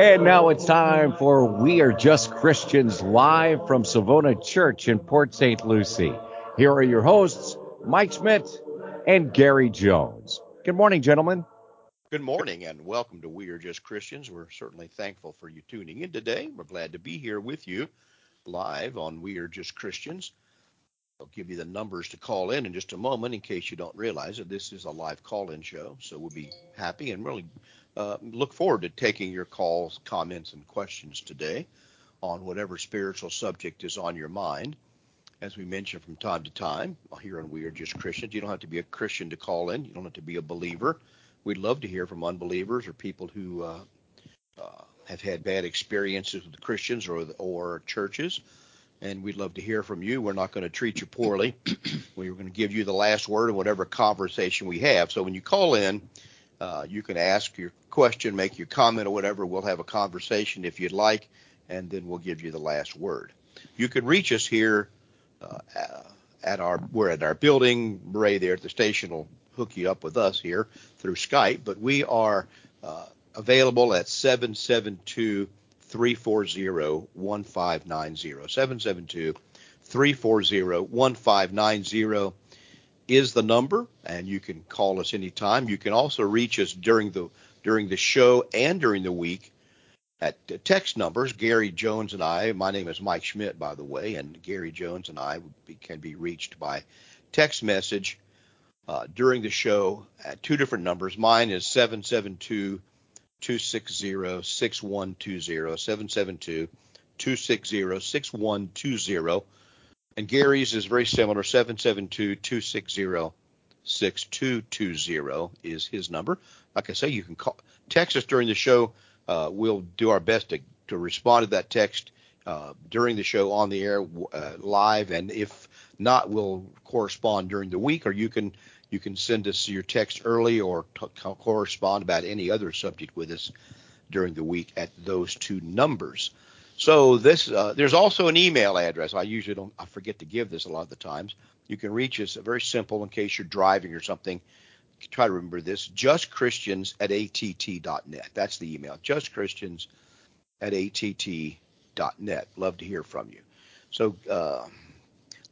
And now it's time for We Are Just Christians live from Savona Church in Port St. Lucie. Here are your hosts, Mike Schmidt and Gary Jones. Good morning, gentlemen. Good morning and welcome to We Are Just Christians. We're certainly thankful for you tuning in today. We're glad to be here with you live on We Are Just Christians. I'll give you the numbers to call in in just a moment in case you don't realize that this is a live call in show. So we'll be happy and really uh, look forward to taking your calls, comments, and questions today on whatever spiritual subject is on your mind. As we mention from time to time here on We Are Just Christians, you don't have to be a Christian to call in. You don't have to be a believer. We'd love to hear from unbelievers or people who uh, uh, have had bad experiences with Christians or or churches and we'd love to hear from you. We're not going to treat you poorly. We're going to give you the last word in whatever conversation we have. So when you call in, uh, you can ask your question, make your comment, or whatever. We'll have a conversation if you'd like, and then we'll give you the last word. You can reach us here uh, at our we're at our building. Ray there at the station will hook you up with us here through Skype, but we are uh, available at 772- 340 1590. 772 340 1590 is the number, and you can call us anytime. You can also reach us during the during the show and during the week at text numbers. Gary Jones and I, my name is Mike Schmidt, by the way, and Gary Jones and I can be reached by text message uh, during the show at two different numbers. Mine is 772 260 6120, 772 260 6120. And Gary's is very similar, 772 260 6220 is his number. Like I say, you can call, text us during the show. Uh, we'll do our best to, to respond to that text uh, during the show on the air uh, live. And if not, we'll correspond during the week, or you can you can send us your text early or t- correspond about any other subject with us during the week at those two numbers. So this uh, there's also an email address. I usually don't I forget to give this a lot of the times. You can reach us very simple in case you're driving or something. Try to remember this: justchristians at att.net. That's the email. Justchristians at att.net. Love to hear from you. So, uh,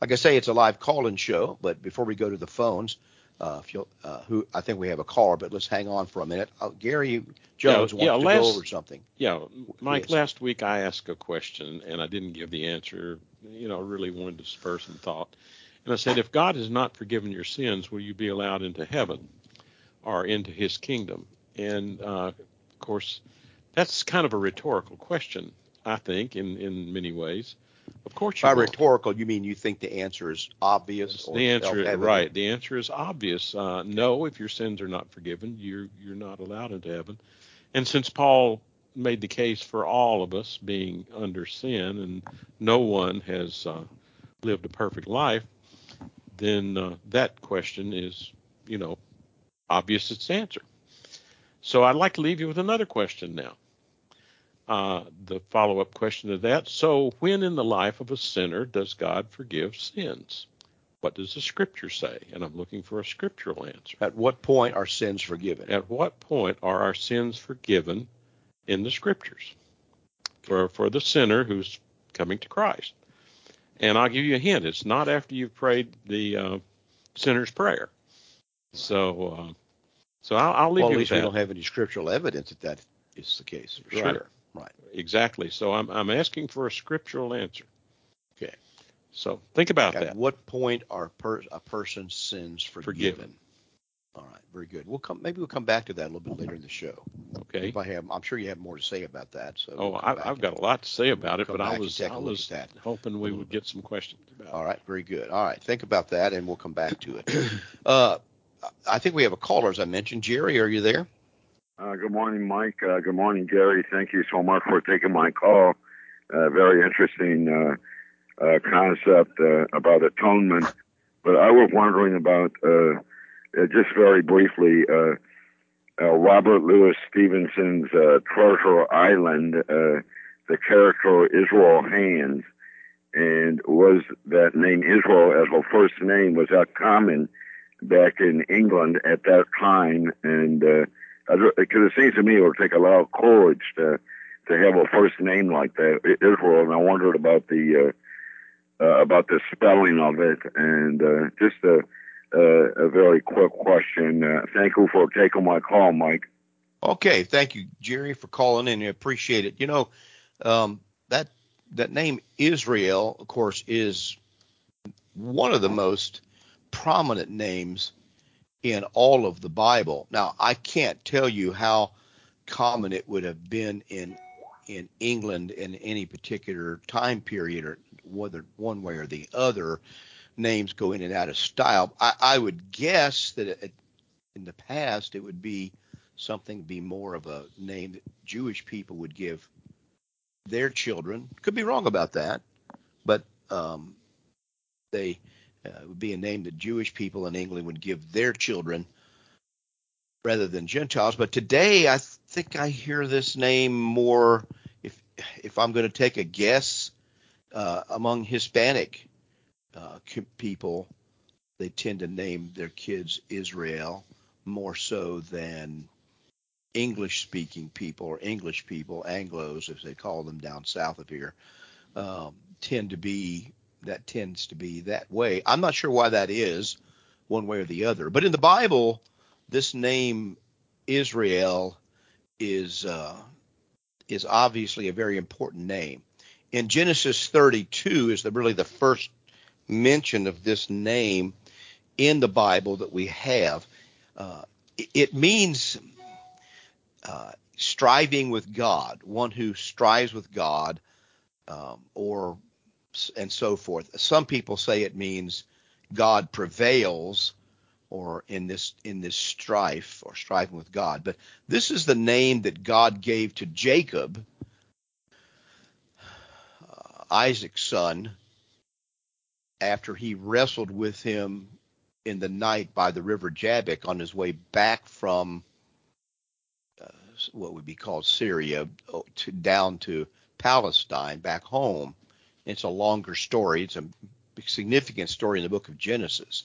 like I say, it's a live call-in show. But before we go to the phones, uh, if you uh, who I think we have a caller, but let's hang on for a minute. Uh, Gary Jones yeah, wants yeah, to go over something. Yeah, Mike. Yes. Last week I asked a question and I didn't give the answer. You know, I really wanted to spur some thought. And I said, if God has not forgiven your sins, will you be allowed into heaven or into His kingdom? And uh, of course, that's kind of a rhetorical question, I think, in in many ways. Of course you By won't. rhetorical, you mean you think the answer is obvious? the answer, right? The answer is obvious. Uh, no, if your sins are not forgiven, you're you're not allowed into heaven. And since Paul made the case for all of us being under sin, and no one has uh, lived a perfect life, then uh, that question is, you know, obvious its answer. So I'd like to leave you with another question now. Uh, the follow up question to that so, when in the life of a sinner does God forgive sins? What does the scripture say? And I'm looking for a scriptural answer. At what point are sins forgiven? At what point are our sins forgiven in the scriptures for, for the sinner who's coming to Christ? And I'll give you a hint it's not after you've prayed the uh, sinner's prayer. So, uh, so I'll, I'll leave well, you at least we don't have any scriptural evidence that that is the case. For. Sure. Right. Exactly. So I'm I'm asking for a scriptural answer. Okay. So think about At that. At what point are per, a person's sins forgiven? forgiven? All right. Very good. We'll come. Maybe we'll come back to that a little bit later in the show. Okay. If I have, I'm sure you have more to say about that. So. Oh, we'll I, have got a lot to say about it, we'll but I was I was hoping we would get some questions about. All right. Very good. All right. Think about that, and we'll come back to it. uh, I think we have a caller, as I mentioned. Jerry, are you there? Uh, good morning, Mike. Uh, good morning, Gary. Thank you so much for taking my call. Uh, very interesting uh, uh, concept uh, about atonement. But I was wondering about, just very briefly, Robert Louis Stevenson's Treasure Island, the character Israel Hands. And was that name Israel as a first name, was that common back in England at that time? And because it seems to me it would take a lot of courage to to have a first name like that, Israel. And I wondered about the uh, uh, about the spelling of it, and uh, just a, a, a very quick question. Uh, thank you for taking my call, Mike. Okay, thank you, Jerry, for calling in. I appreciate it. You know, um, that that name Israel, of course, is one of the most prominent names in all of the Bible. Now, I can't tell you how common it would have been in in England in any particular time period, or whether one way or the other, names go in and out of style. I, I would guess that it, in the past it would be something be more of a name that Jewish people would give their children. Could be wrong about that, but um, they uh, would be a name that Jewish people in England would give their children rather than Gentiles. But today, I think I hear this name more. If if I'm going to take a guess, uh, among Hispanic uh, people, they tend to name their kids Israel more so than English-speaking people or English people, Anglo's, as they call them down south of here, um, tend to be that tends to be that way. I'm not sure why that is, one way or the other. But in the Bible, this name Israel is uh, is obviously a very important name. In Genesis 32 is the, really the first mention of this name in the Bible that we have. Uh, it means uh, striving with God, one who strives with God, um, or and so forth. Some people say it means God prevails, or in this in this strife or striving with God. But this is the name that God gave to Jacob, uh, Isaac's son, after he wrestled with him in the night by the river Jabbok on his way back from uh, what would be called Syria oh, to, down to Palestine back home. It's a longer story. It's a significant story in the book of Genesis.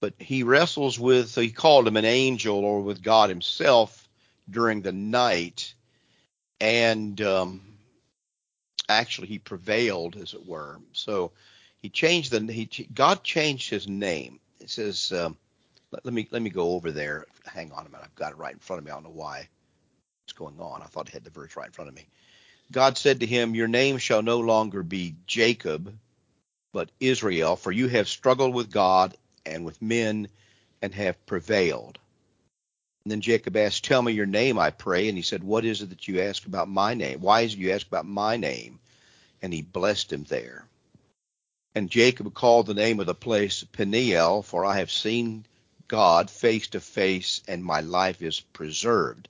But he wrestles with, he called him an angel or with God himself during the night. And um, actually, he prevailed, as it were. So he changed the, he, God changed his name. It says, um, let, let me let me go over there. Hang on a minute. I've got it right in front of me. I don't know why it's going on. I thought I had the verse right in front of me. God said to him, Your name shall no longer be Jacob, but Israel, for you have struggled with God and with men and have prevailed. And then Jacob asked, Tell me your name, I pray. And he said, What is it that you ask about my name? Why is it you ask about my name? And he blessed him there. And Jacob called the name of the place Peniel, for I have seen God face to face, and my life is preserved.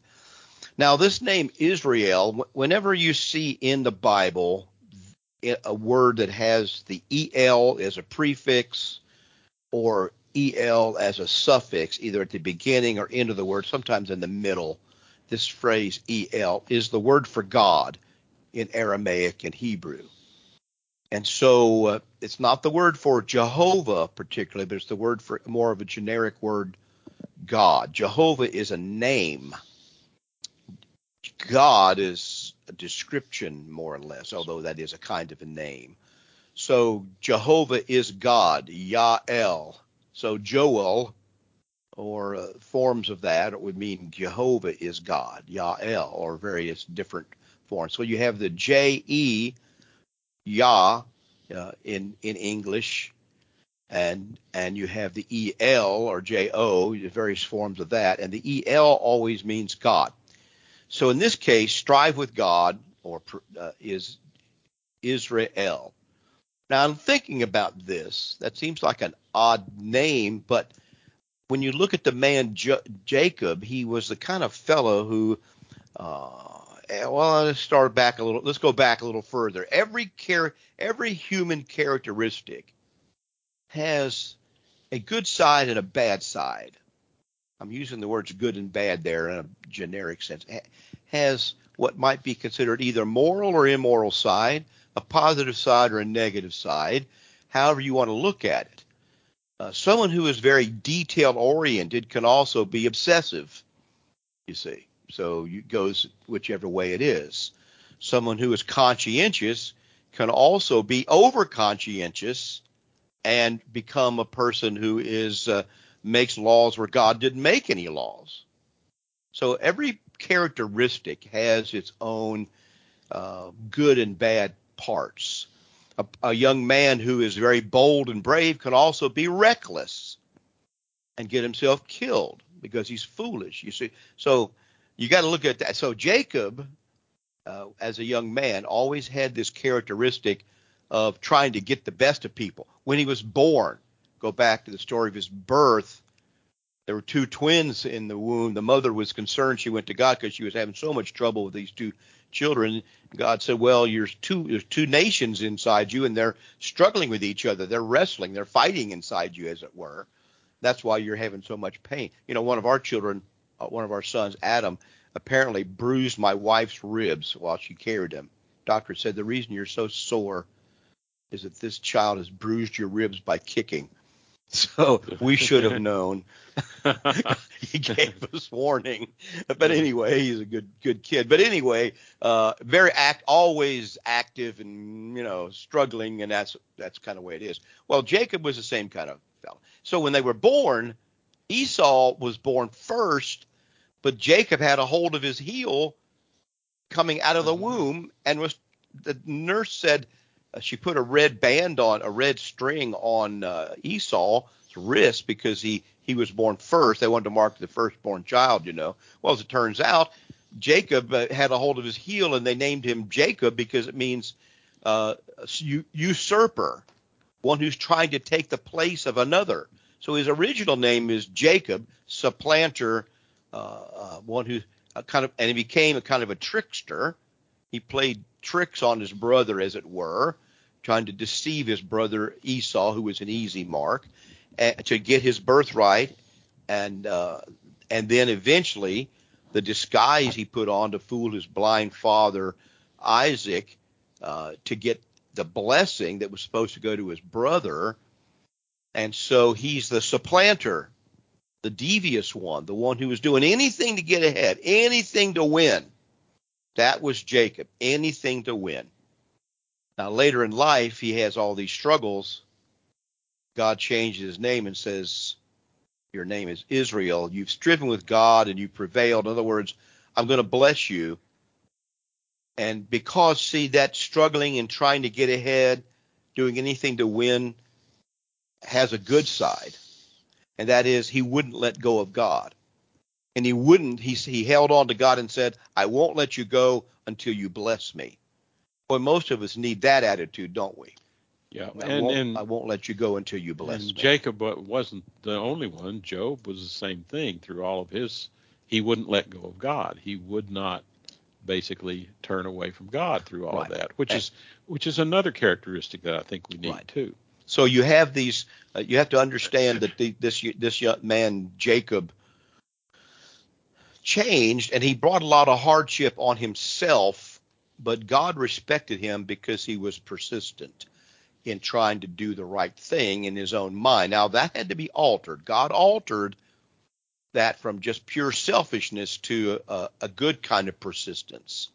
Now, this name Israel, whenever you see in the Bible a word that has the el as a prefix or el as a suffix, either at the beginning or end of the word, sometimes in the middle, this phrase el is the word for God in Aramaic and Hebrew. And so uh, it's not the word for Jehovah particularly, but it's the word for more of a generic word, God. Jehovah is a name God is a description, more or less, although that is a kind of a name. So Jehovah is God, Yahel. So Joel, or uh, forms of that, would mean Jehovah is God, Yahel, or various different forms. So you have the J E, Yah, uh, in in English, and and you have the E L or J O, various forms of that, and the E L always means God. So in this case, strive with God or uh, is Israel. Now I'm thinking about this. That seems like an odd name, but when you look at the man J- Jacob, he was the kind of fellow who, uh, well, let's start back a little. Let's go back a little further. Every char- every human characteristic has a good side and a bad side. I'm using the words good and bad there in a generic sense, has what might be considered either moral or immoral side, a positive side or a negative side, however you want to look at it. Uh, someone who is very detail oriented can also be obsessive. You see, so it goes whichever way it is. Someone who is conscientious can also be over conscientious and become a person who is uh, makes laws where God didn't make any laws. So every characteristic has its own uh, good and bad parts. A, a, young man who is very bold and brave can also be reckless and get himself killed because he's foolish. You see, so you got to look at that. So Jacob, uh, as a young man, always had this characteristic of trying to get the best of people. When he was born, go back to the story of his birth. There were two twins in the womb. The mother was concerned. She went to God because she was having so much trouble with these two children. God said, "Well, there's two there's two nations inside you, and they're struggling with each other. They're wrestling. They're fighting inside you, as it were. That's why you're having so much pain." You know, one of our children, uh, one of our sons, Adam, apparently bruised my wife's ribs while she carried him. Doctor said the reason you're so sore is that this child has bruised your ribs by kicking. So we should have known. he gave us warning. But anyway, he's a good good kid. But anyway, uh, very act always active and you know struggling, and that's that's kind of the way it is. Well, Jacob was the same kind of fellow. So when they were born, Esau was born first, but Jacob had a hold of his heel coming out of the mm-hmm. womb, and was the nurse said she put a red band on, a red string on uh, Esau's wrist because he he was born first. They wanted to mark the firstborn child, you know. Well, as it turns out, Jacob uh, had a hold of his heel, and they named him Jacob because it means uh, usurper, one who's trying to take the place of another. So his original name is Jacob, supplanter, uh, uh, one who kind of, and he became a kind of a trickster. He played tricks on his brother, as it were, trying to deceive his brother Esau, who was an easy mark, uh, to get his birthright, and uh, and then eventually the disguise he put on to fool his blind father Isaac uh, to get the blessing that was supposed to go to his brother, and so he's the supplanter, the devious one, the one who was doing anything to get ahead, anything to win. That was Jacob, anything to win. Now, later in life, he has all these struggles. God changes his name and says, Your name is Israel. You've striven with God and you prevailed. In other words, I'm going to bless you. And because, see, that struggling and trying to get ahead, doing anything to win, has a good side. And that is, he wouldn't let go of God. And he wouldn't, he, he held on to God and said, I won't let you go until you bless me. Boy, most of us need that attitude, don't we? Yeah, I and, won't, and I won't let you go until you bless and me. Jacob wasn't the only one. Job was the same thing through all of his. He wouldn't let go of God. He would not basically turn away from God through all right. of that, which is which is another characteristic that I think we need right. too. So you have these. Uh, you have to understand that the, this this young man Jacob changed, and he brought a lot of hardship on himself but God respected him because he was persistent in trying to do the right thing in his own mind. Now, that had to be altered. God altered that from just pure selfishness to a, a good kind of persistence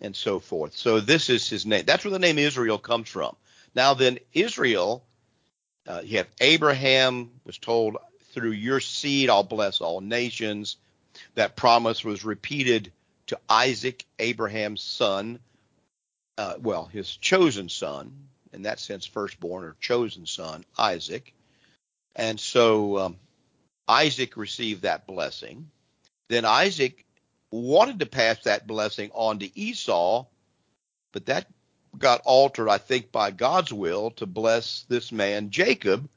and so forth. So, this is his name. That's where the name Israel comes from. Now, then, Israel, uh, you have Abraham was told, through your seed, I'll bless all nations. That promise was repeated to Isaac, Abraham's son, uh, well, his chosen son, in that sense, firstborn or chosen son, Isaac. And so um, Isaac received that blessing. Then Isaac wanted to pass that blessing on to Esau, but that got altered, I think, by God's will to bless this man, Jacob,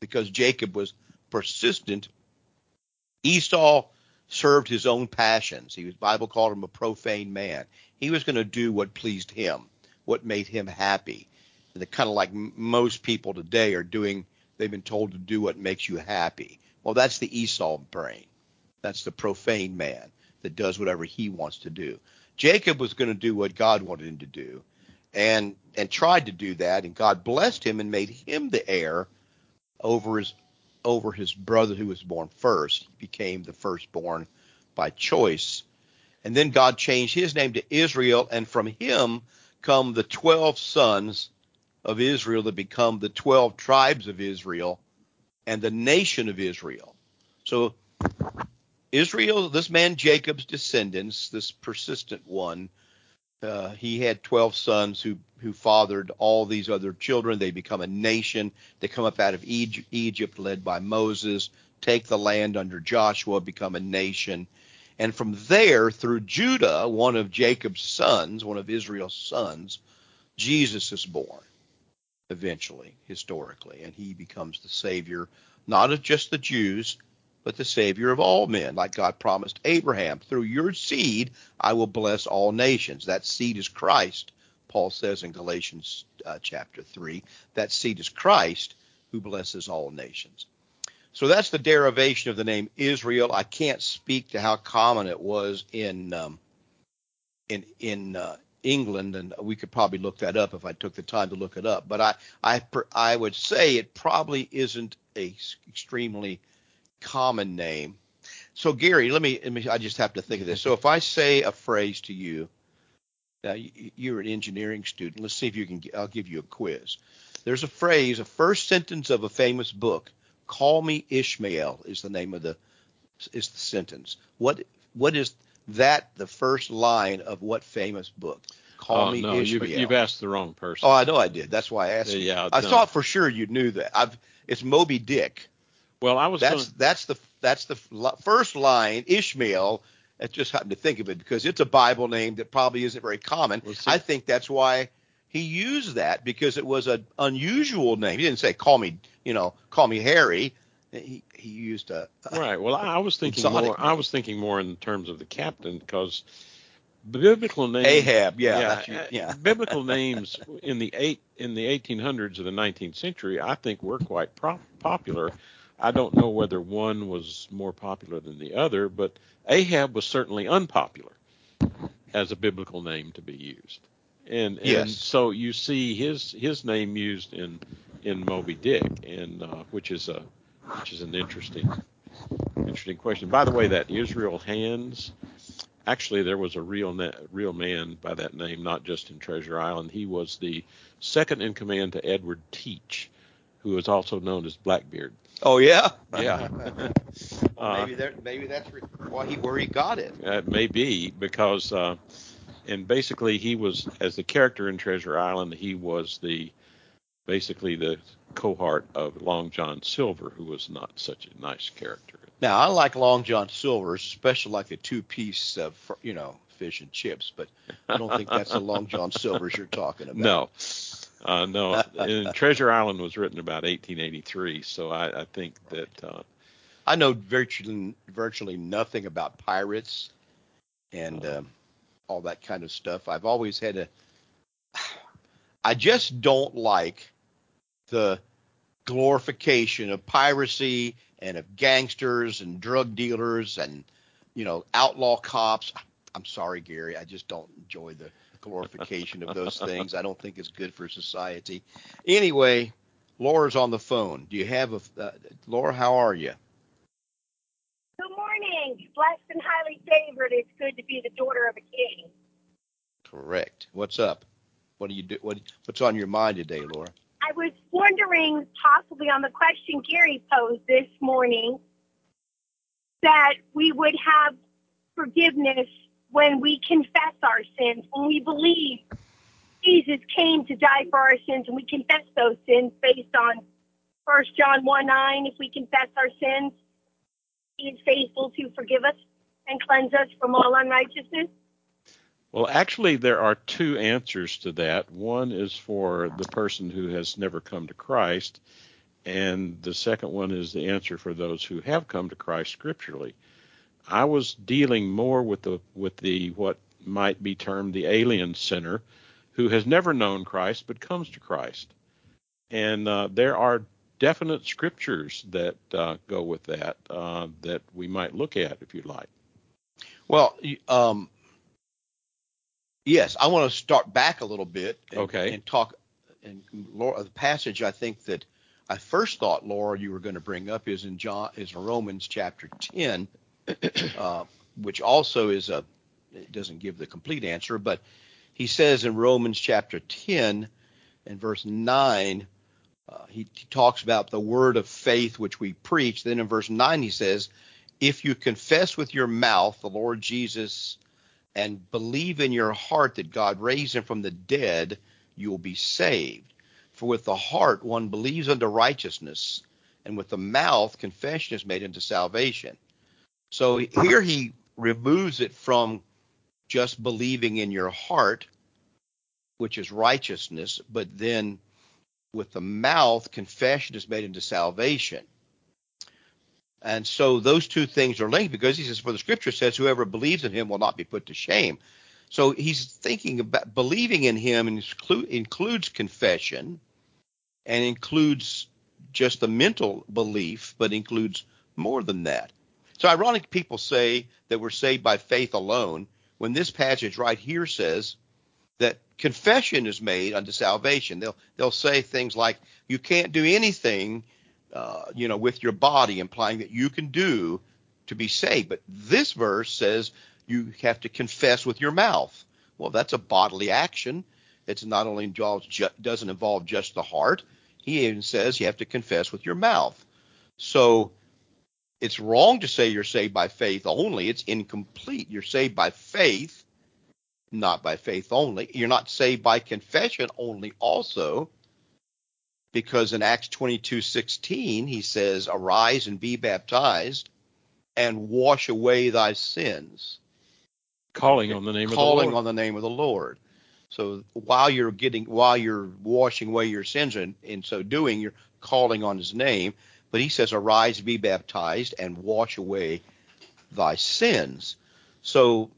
because Jacob was persistent. Esau served his own passions. He was Bible called him a profane man. He was going to do what pleased him, what made him happy. And the kind of like most people today are doing. They've been told to do what makes you happy. Well, that's the Esau brain. That's the profane man that does whatever he wants to do. Jacob was going to do what God wanted him to do, and and tried to do that, and God blessed him and made him the heir over his over his brother who was born first. He became the firstborn by choice. And then God changed his name to Israel, and from him come the 12 sons of Israel that become the 12 tribes of Israel and the nation of Israel. So, Israel, this man Jacob's descendants, this persistent one, uh, he had 12 sons who, who fathered all these other children. They become a nation. They come up out of Egypt, Egypt led by Moses, take the land under Joshua, become a nation. And from there, through Judah, one of Jacob's sons, one of Israel's sons, Jesus is born eventually, historically, and he becomes the Savior, not of just the Jews, but the Savior of all men, like God promised Abraham. Through your seed, I will bless all nations. That seed is Christ, Paul says in Galatians uh, chapter 3. That seed is Christ who blesses all nations. So that's the derivation of the name Israel. I can't speak to how common it was in um, in in uh, England, and we could probably look that up if I took the time to look it up. But I I I would say it probably isn't a extremely common name. So Gary, let me, let me I just have to think of this. So if I say a phrase to you, now you're an engineering student. Let's see if you can. I'll give you a quiz. There's a phrase, a first sentence of a famous book. Call me Ishmael is the name of the is the sentence. What what is that? The first line of what famous book? Call oh, me no, Ishmael. You've, you've, asked the wrong person. Oh, I know I did. That's why I asked. Yeah, I no. thought for sure you knew that. I've it's Moby Dick. Well, I was that's gonna, that's the that's the first line Ishmael. I just happened to think of it because it's a Bible name that probably isn't very common. Well, I think that's why he used that because it was an unusual name. He didn't say call me, you know, call me Harry. He he used a right. Well, I, was thinking more. I was thinking more in terms of the captain because biblical names. Ahab. Yeah, yeah, uh, yeah. biblical names in the eight in the 1800s of the 19th century, I think were quite pro- popular. I don't know whether one was more popular than the other, but Ahab was certainly unpopular as a biblical name to be used. And, and Yes. so you see his his name used in in Moby Dick, and uh, which is a which is an interesting interesting question. By the way, that Israel Hands, actually there was a real na- real man by that name, not just in Treasure Island. He was the second in command to Edward Teach, who was also known as Blackbeard. Oh yeah. Yeah. Well, Uh, maybe there, maybe that's why he where he got it. It may be because, uh, and basically he was as the character in Treasure Island, he was the basically the cohort of Long John Silver, who was not such a nice character. Now I like Long John Silver's, especially like a two-piece, of you know, fish and chips. But I don't think that's the Long John Silver's you're talking about. No, uh, no. and Treasure Island was written about 1883, so I, I think that uh, I know virtually virtually nothing about pirates and um, all that kind of stuff. I've always had a. I just don't like the glorification of piracy and of gangsters and drug dealers and you know outlaw cops. I'm sorry, Gary. I just don't enjoy the glorification of those things. I don't think it's good for society. Anyway, Laura's on the phone. Do you have a uh, Laura? How are you? Good morning. Blessed and highly favored. It's good to be the daughter of a king. Correct. What's up? What do you do? What, what's on your mind today, Laura? I was wondering, possibly on the question Gary posed this morning, that we would have forgiveness when we confess our sins, when we believe Jesus came to die for our sins, and we confess those sins based on 1 John 1 9. If we confess our sins, he is faithful to forgive us and cleanse us from all unrighteousness. Well, actually, there are two answers to that. One is for the person who has never come to Christ, and the second one is the answer for those who have come to Christ scripturally. I was dealing more with the with the what might be termed the alien sinner, who has never known Christ but comes to Christ, and uh, there are definite scriptures that uh, go with that uh, that we might look at if you like. Well, um, yes, I want to start back a little bit. And, Okay. And talk. And Laura, the passage I think that I first thought, Laura, you were going to bring up is in John is Romans chapter ten. Uh, which also is a it doesn't give the complete answer, but he says in Romans chapter 10 and verse 9, uh, he, he talks about the word of faith which we preach. Then in verse 9 he says, if you confess with your mouth the Lord Jesus and believe in your heart that God raised him from the dead, you will be saved. For with the heart one believes unto righteousness, and with the mouth confession is made unto salvation. So here he removes it from just believing in your heart, which is righteousness, but then with the mouth confession is made into salvation. And so those two things are linked because he says, For the scripture says, whoever believes in him will not be put to shame. So he's thinking about believing in him includes confession and includes just the mental belief, but includes more than that. So ironic people say that we're saved by faith alone when this passage right here says that confession is made unto salvation. They'll they'll say things like you can't do anything uh, you know, with your body, implying that you can do to be saved. But this verse says you have to confess with your mouth. Well, that's a bodily action. It's not only involves ju- doesn't involve just the heart. He even says you have to confess with your mouth. So it's wrong to say you're saved by faith only. It's incomplete. You're saved by faith, not by faith only. You're not saved by confession only also because in Acts 22:16 he says, "Arise and be baptized and wash away thy sins." Calling on the name of the Lord. Calling on the name of the Lord. So while you're getting while you're washing away your sins and in so doing, you're calling on his name. But he says, Arise, be baptized, and wash away thy sins. So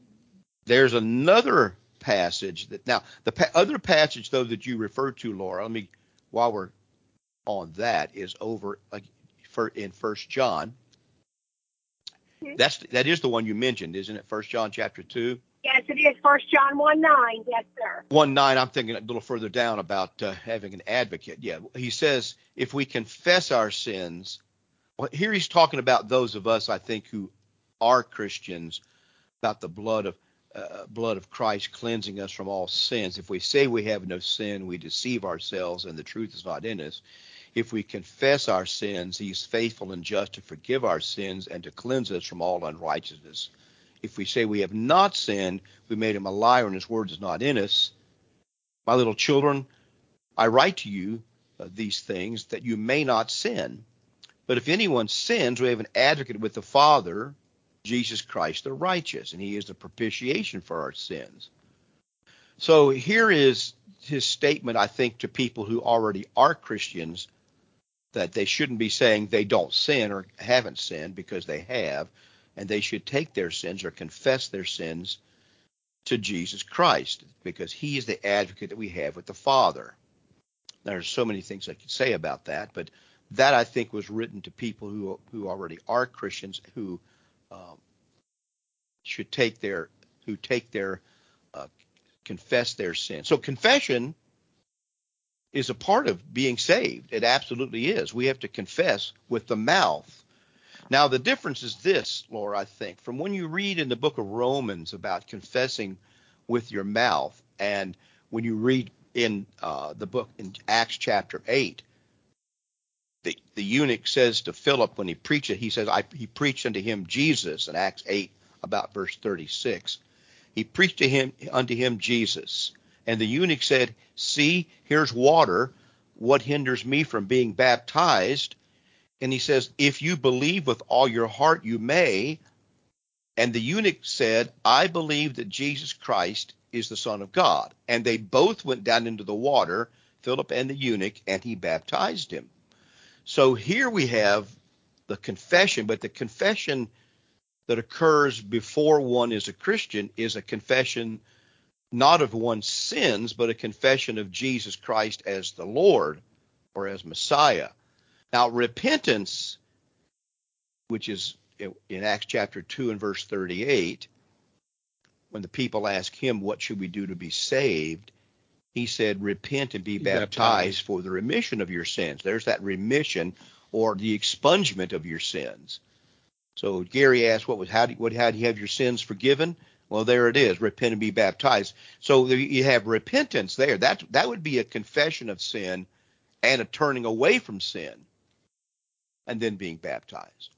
there's another passage that now the pa- other passage though that you referred to, Laura. Let me while we're on that is over uh, for in First John. Mm-hmm. That's that is the one you mentioned, isn't it? First John chapter two. Yes, it is. First John one nine. Yes, sir. One nine. I'm thinking a little further down about uh, having an advocate. Yeah, he says if we confess our sins. Well, here he's talking about those of us, I think, who are Christians, about the blood of uh, blood of Christ cleansing us from all sins. If we say we have no sin, we deceive ourselves, and the truth is not in us. If we confess our sins, he is faithful and just to forgive our sins and to cleanse us from all unrighteousness. If we say we have not sinned, we made him a liar and his word is not in us. My little children, I write to you uh, these things that you may not sin. But if anyone sins, we have an advocate with the Father, Jesus Christ the righteous, and he is the propitiation for our sins. So here is his statement, I think, to people who already are Christians that they shouldn't be saying they don't sin or haven't sinned because they have, and they should take their sins or confess their sins to Jesus Christ because he is the advocate that we have with the Father. There are so many things I could say about that, but that I think was written to people who who already are Christians who um, should take their who take their uh, confess their sins. So confession is a part of being saved. It absolutely is. We have to confess with the mouth. Now, the difference is this, Laura, I think, from when you read in the book of Romans about confessing with your mouth, and when you read in uh, the book in Acts chapter 8, the, the eunuch says to Philip when he preached it, he says, I, he preached unto him Jesus in Acts 8, about verse 36. He preached to him unto him Jesus. And the eunuch said, See, here's water. What hinders me from being baptized? And he says, If you believe with all your heart, you may. And the eunuch said, I believe that Jesus Christ is the Son of God. And they both went down into the water, Philip and the eunuch, and he baptized him. So here we have the confession, but the confession that occurs before one is a Christian is a confession not of one's sins, but a confession of Jesus Christ as the Lord or as Messiah. Now, repentance, which is in Acts chapter 2 and verse 38, when the people ask him, What should we do to be saved? He said, Repent and be, be baptized, baptized for the remission of your sins. There's that remission or the expungement of your sins. So Gary asked, "What was how do what how do you have your sins forgiven?" Well, there it is. Repent and be baptized. So you have repentance there. That that would be a confession of sin and a turning away from sin, and then being baptized.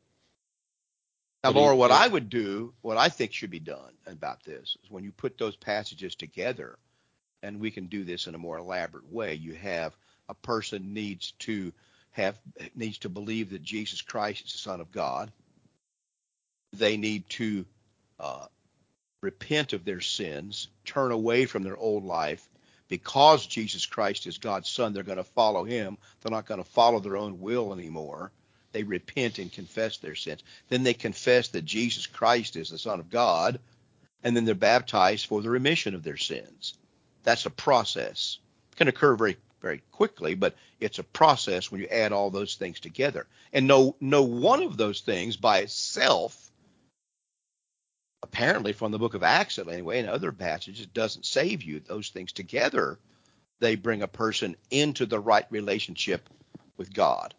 Now, Laura, what I would do, what I think should be done about this is when you put those passages together, and we can do this in a more elaborate way. You have a person needs to have needs to believe that Jesus Christ is the Son of God. They need to uh, repent of their sins, turn away from their old life. Because Jesus Christ is God's Son, they're going to follow Him. They're not going to follow their own will anymore. They repent and confess their sins. Then they confess that Jesus Christ is the Son of God, and then they're baptized for the remission of their sins. That's a process. It can occur very very quickly, but it's a process when you add all those things together. And no no one of those things by itself, apparently from the book of Acts anyway, and other passages, doesn't save you. Those things together, they bring a person into the right relationship with God.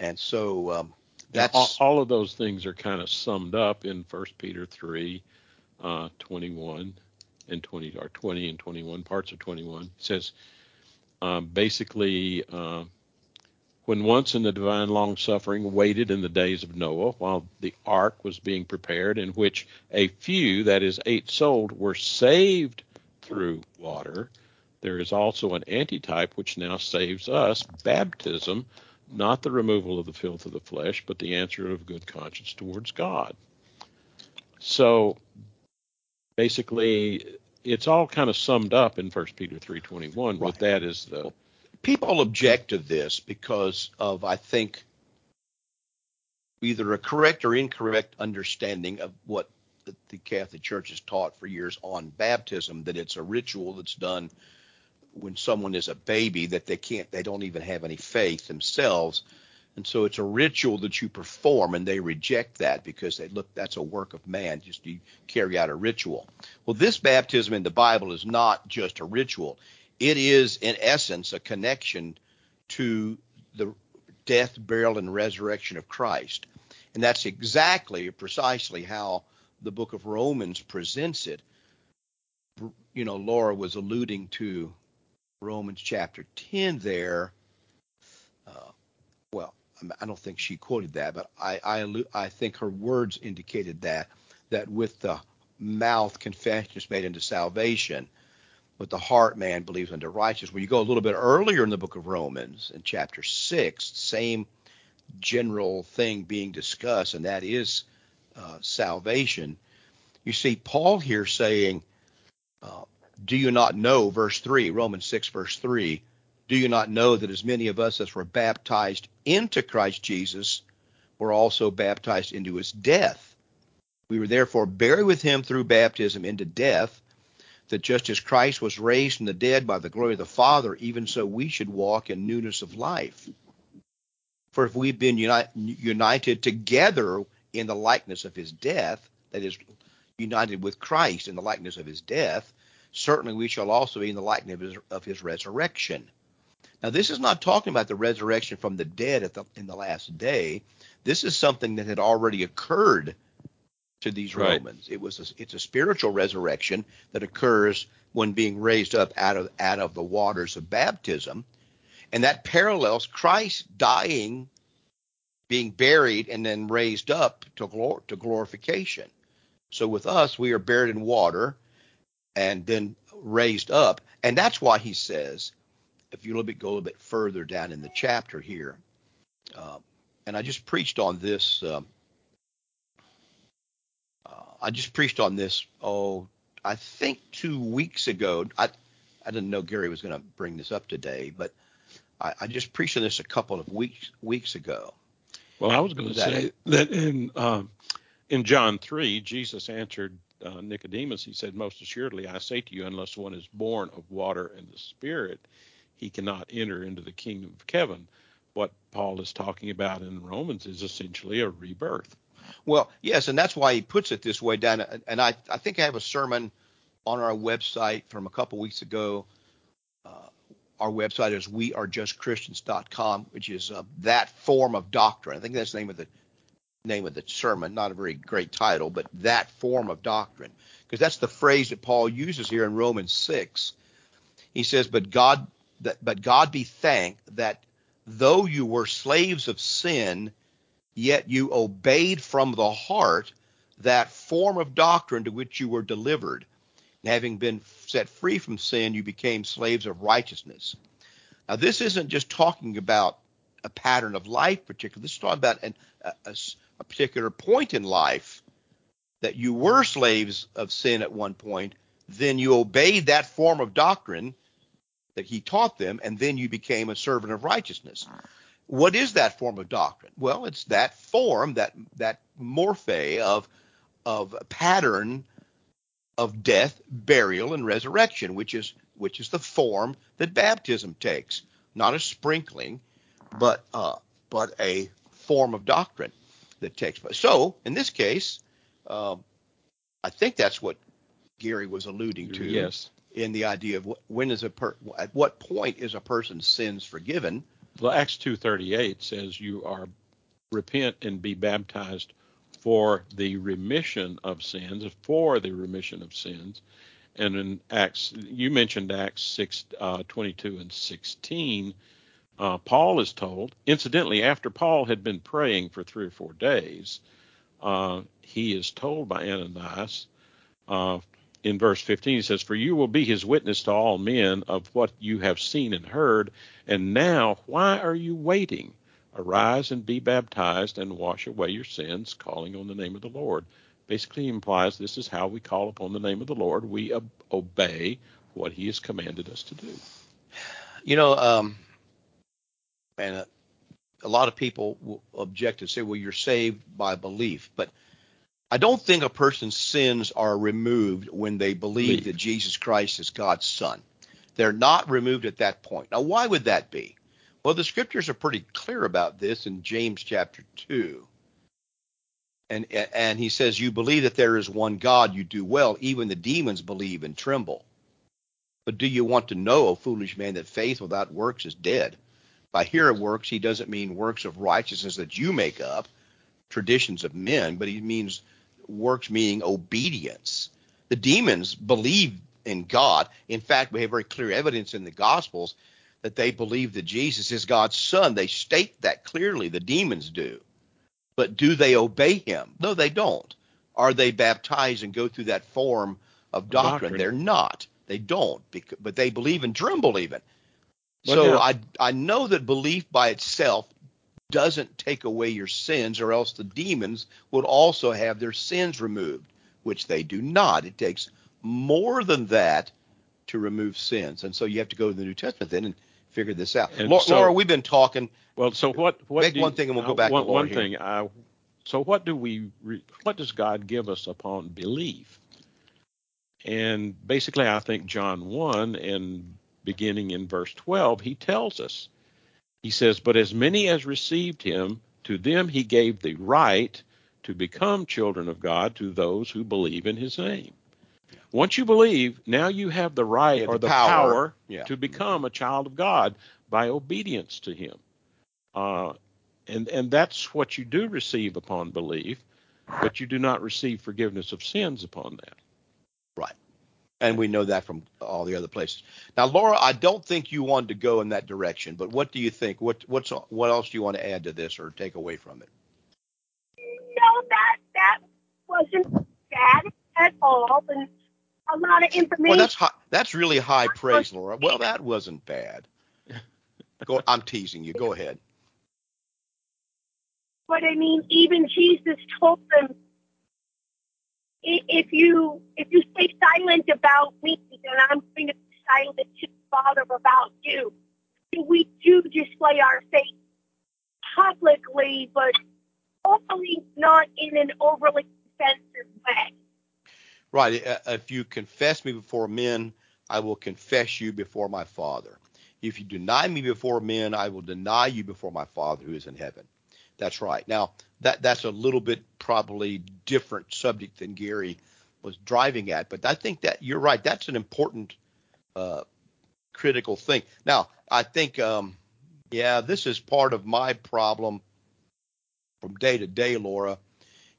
And so um, that's all, all, of those things are kind of summed up in First Peter three, uh, 21 and 20 or 20 and 21 parts of 21. It says um, basically, uh, when once in the divine long suffering waited in the days of Noah while the ark was being prepared, in which a few, that is, eight souls, were saved through water, there is also an antitype which now saves us baptism, not the removal of the filth of the flesh, but the answer of good conscience towards God. So basically, it's all kind of summed up in First Peter three twenty one. Right. With that is the people object to this because of I think either a correct or incorrect understanding of what the Catholic Church has taught for years on baptism that it's a ritual that's done when someone is a baby that they can't they don't even have any faith themselves and so it's a ritual that you perform, and they reject that because they look that's a work of man, just you carry out a ritual. Well, this baptism in the Bible is not just a ritual. It is, in essence, a connection to the death, burial, and resurrection of Christ. And that's exactly, precisely how the book of Romans presents it. You know, Laura was alluding to Romans chapter 10 there. Uh, well, I don't think she quoted that, but I, I, I think her words indicated that, that with the mouth confession is made into salvation, but the heart man believes unto righteousness. When you go a little bit earlier in the book of Romans, in chapter 6, same general thing being discussed, and that is uh, salvation. You see Paul here saying, uh, Do you not know, verse 3, Romans 6, verse 3, do you not know that as many of us as were baptized into Christ Jesus were also baptized into his death? We were therefore buried with him through baptism into death, that just as Christ was raised from the dead by the glory of the Father, even so we should walk in newness of life. For if we've been uni- united together in the likeness of his death, that is, united with Christ in the likeness of his death, certainly we shall also be in the likeness of his, of his resurrection. Now, this is not talking about the resurrection from the dead the, in the last day. This is something that had already occurred to these right. Romans. It was a, it's a spiritual resurrection that occurs when being raised up out of out of the waters of baptism, and that parallels Christ dying, being buried, and then raised up to glor- to glorification. So with us, we are buried in water and then raised up, and that's why he says if you a little bit, go a little bit further down in the chapter here, uh, and I just preached on this. Um, uh, I just preached on this. Oh, I think two weeks ago. I I didn't know Gary was going to bring this up today, but I, I, just preached on this a couple of weeks weeks ago. Well, I was going to say that in um, in John three, Jesus answered uh, Nicodemus. He said, "Most assuredly, I say to you, unless one is born of water and the Spirit, he cannot enter into the kingdom of heaven. What Paul is talking about in Romans is essentially a rebirth. Well, yes, and that's why he puts it this way down. And I, I think I have a sermon on our website from a couple weeks ago. Uh, our website is wearejustchristians.com, which is uh, that form of doctrine. I think that's the name of the name of the sermon, not a very great title, but that form of doctrine, because that's the phrase that Paul uses here in Romans 6. He says, "But God, but God be thanked that though you were slaves of sin, yet you obeyed from the heart that form of doctrine to which you were delivered. And having been set free from sin, you became slaves of righteousness." Now, this isn't just talking about a pattern of life, particularly. This is talking about an, a, a, a particular point in life that you were slaves of sin at one point, then you obeyed that form of doctrine that he taught them, and then you became a servant of righteousness. What is that form of doctrine? Well, it's that form, that that morphe of of pattern of death, burial, and resurrection, which is which is the form that baptism takes, not a sprinkling, but uh, but a form of doctrine that takes place. So in this case, um, I think that's what Gary was alluding to. Yes. In the idea of when is a per, at what point is a person's sins forgiven? Well, Acts two thirty eight says you are repent and be baptized for the remission of sins, for the remission of sins. And in Acts, you mentioned Acts six uh, twenty two and sixteen uh, Paul is told, incidentally, after Paul had been praying for three or four days, uh, he is told by Ananias uh, in verse 15, he says, For you will be his witness to all men of what you have seen and heard. And now, why are you waiting? Arise and be baptized and wash away your sins, calling on the name of the Lord. Basically implies this is how we call upon the name of the Lord. We ob- obey what he has commanded us to do. You know, um, and a, a lot of people will object and say, well, you're saved by belief. But I don't think a person's sins are removed when they believe that Jesus Christ is God's son. They're not removed at that point. Now, why would that be? Well, the scriptures are pretty clear about this in James chapter 2. And, and he says, You believe that there is one God, you do well. Even the demons believe and tremble. But do you want to know, O foolish man, that faith without works is dead? By here works, he doesn't mean works of righteousness that you make up, traditions of men, but he means works meaning obedience. The demons believe in God. In fact, we have very clear evidence in the Gospels that they believe that Jesus is God's son. They state that clearly, the demons do. But do they obey him? No, they don't. Are they baptized and go through that form of doctrine? doctrine. They're not. They don't. But they believe and tremble even so I I know that belief by itself doesn't take away your sins, or else the demons would also have their sins removed, which they do not. It takes more than that to remove sins, and so you have to go to the New Testament then and figure this out. Laura, so, Laura, we've been talking. Well, so what? what make one thing, and we'll go uh, back. One, to Laura one thing. I, so what do we? What does God give us upon belief? And basically, I think John one and beginning in verse 12, he tells us. He says, But as many as received him, to them he gave the right to become children of God to those who believe in his name. Once you believe, now you have the right yeah, or the, the power, power yeah. to become a child of God by obedience to him. Uh, and, and that's what you do receive upon belief, but you do not receive forgiveness of sins upon that. Right and we know that from all the other places. Now, Laura, I don't think you wanted to go in that direction, but what do you think? What what's what else do you want to add to this or take away from it? No, that that wasn't bad at all, and a lot of information. Well, that's high, that's really high praise, Laura. Well, that wasn't bad. Go, I'm teasing you. Go ahead. But I mean, even Jesus told them if you if you stay silent about me, then I'm going to be silent to Father about you. We do display our faith publicly, but hopefully not in an overly offensive way. Right. Uh, if you confess me before men, I will confess you before my Father. If you deny me before men, I will deny you before my Father who is in heaven. That's right. Now, that that's a little bit probably different subject than Gary was driving at, but I think that you're right. That's an important uh, critical thing. Now, I think, um, yeah, this is part of my problem from day to day, Laura,